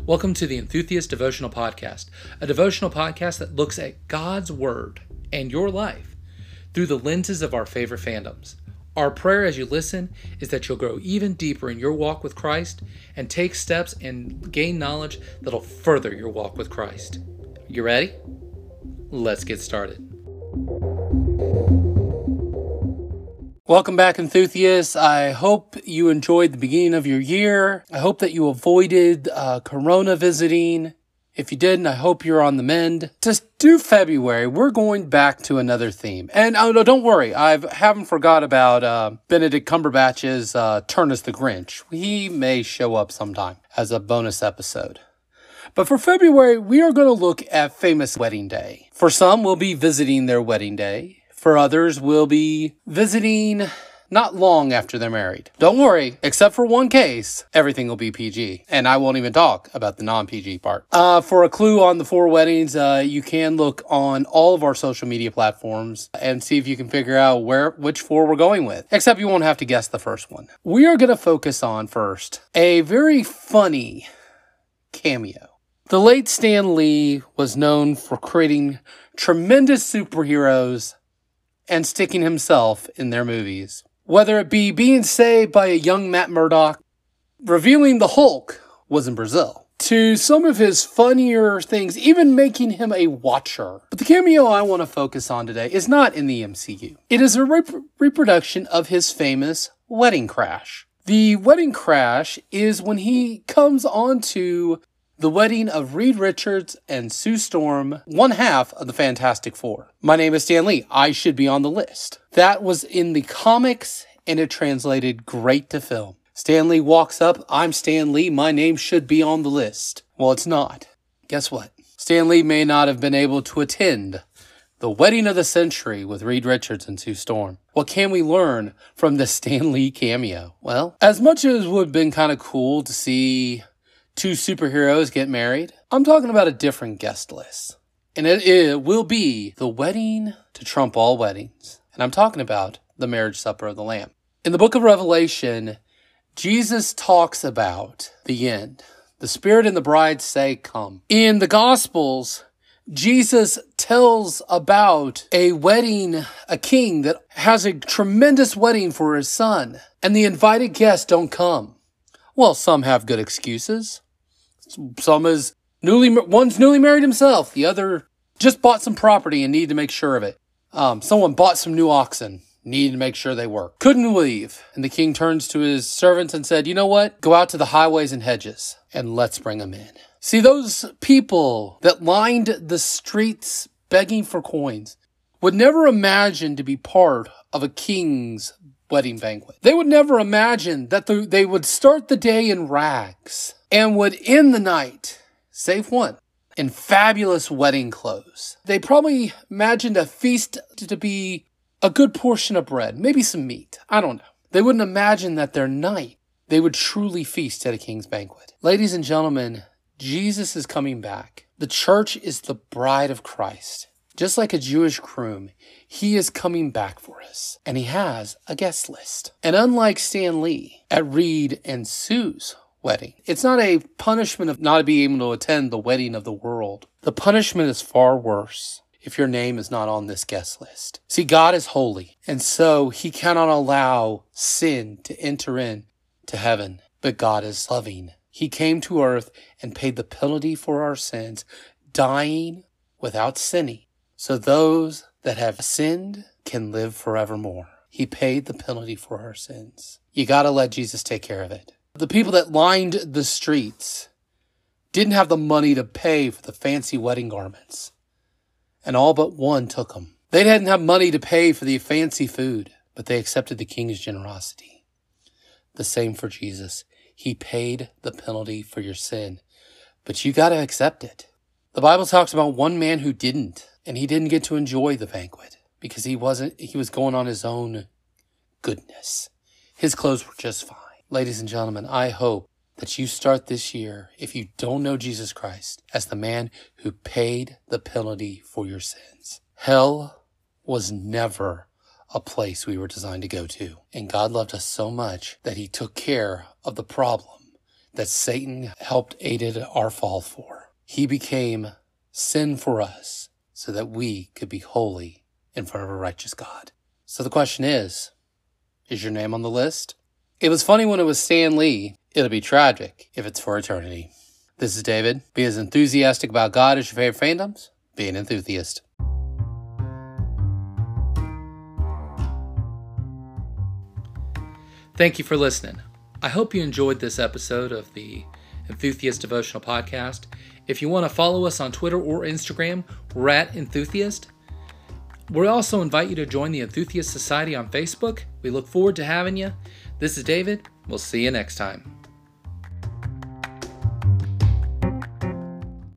Welcome to the Enthusiast Devotional Podcast, a devotional podcast that looks at God's Word and your life through the lenses of our favorite fandoms. Our prayer as you listen is that you'll grow even deeper in your walk with Christ and take steps and gain knowledge that'll further your walk with Christ. You ready? Let's get started. Welcome back, enthusiasts. I hope you enjoyed the beginning of your year. I hope that you avoided uh, Corona visiting. If you didn't, I hope you're on the mend. Just do February. We're going back to another theme. And oh, no, don't worry. I haven't forgot about uh, Benedict Cumberbatch's uh, Turnus the Grinch. He may show up sometime as a bonus episode. But for February, we are going to look at famous wedding day. For some, we'll be visiting their wedding day. For others, we'll be visiting not long after they're married. Don't worry, except for one case, everything will be PG. And I won't even talk about the non PG part. Uh, for a clue on the four weddings, uh, you can look on all of our social media platforms and see if you can figure out where which four we're going with. Except you won't have to guess the first one. We are going to focus on first a very funny cameo. The late Stan Lee was known for creating tremendous superheroes and sticking himself in their movies. Whether it be being saved by a young Matt Murdock, revealing the Hulk was in Brazil, to some of his funnier things, even making him a watcher. But the cameo I want to focus on today is not in the MCU. It is a rep- reproduction of his famous wedding crash. The wedding crash is when he comes onto the wedding of Reed Richards and Sue Storm, one half of the Fantastic Four. My name is Stan Lee. I should be on the list. That was in the comics and it translated great to film. Stan Lee walks up. I'm Stan Lee. My name should be on the list. Well, it's not. Guess what? Stan Lee may not have been able to attend the wedding of the century with Reed Richards and Sue Storm. What can we learn from the Stan Lee cameo? Well, as much as would have been kind of cool to see two superheroes get married. I'm talking about a different guest list. And it, it will be the wedding to trump all weddings. And I'm talking about the marriage supper of the Lamb. In the book of Revelation, Jesus talks about the end. The Spirit and the bride say, Come. In the Gospels, Jesus tells about a wedding, a king that has a tremendous wedding for his son, and the invited guests don't come. Well, some have good excuses. Some is newly, one's newly married himself. The other just bought some property and needed to make sure of it. Um, someone bought some new oxen, needed to make sure they work. Couldn't leave. And the king turns to his servants and said, you know what? Go out to the highways and hedges and let's bring them in. See, those people that lined the streets begging for coins would never imagine to be part of a king's wedding banquet. They would never imagine that the, they would start the day in rags and would end the night, save one, in fabulous wedding clothes. They probably imagined a feast to be a good portion of bread, maybe some meat. I don't know. They wouldn't imagine that their night they would truly feast at a king's banquet. Ladies and gentlemen, Jesus is coming back. The church is the bride of Christ. Just like a Jewish groom, he is coming back for us, and he has a guest list. And unlike Stan Lee at Reed and Sue's wedding, it's not a punishment of not being able to attend the wedding of the world. The punishment is far worse if your name is not on this guest list. See, God is holy, and so he cannot allow sin to enter in to heaven. But God is loving. He came to earth and paid the penalty for our sins, dying without sinning so those that have sinned can live forevermore. He paid the penalty for our sins. You gotta let Jesus take care of it. The people that lined the streets didn't have the money to pay for the fancy wedding garments, and all but one took them. They didn't have money to pay for the fancy food, but they accepted the king's generosity. The same for Jesus. He paid the penalty for your sin, but you gotta accept it. The Bible talks about one man who didn't and he didn't get to enjoy the banquet because he wasn't he was going on his own goodness. His clothes were just fine. Ladies and gentlemen, I hope that you start this year, if you don't know Jesus Christ, as the man who paid the penalty for your sins. Hell was never a place we were designed to go to. And God loved us so much that he took care of the problem that Satan helped aided our fall for. He became sin for us so that we could be holy in front of a righteous God. So the question is, is your name on the list? It was funny when it was Stan Lee. It'll be tragic if it's for eternity. This is David. Be as enthusiastic about God as your favorite fandoms. Be an enthusiast. Thank you for listening. I hope you enjoyed this episode of the Enthusiast Devotional Podcast. If you want to follow us on Twitter or Instagram, we're at Enthusiast. We also invite you to join the Enthusiast Society on Facebook. We look forward to having you. This is David. We'll see you next time.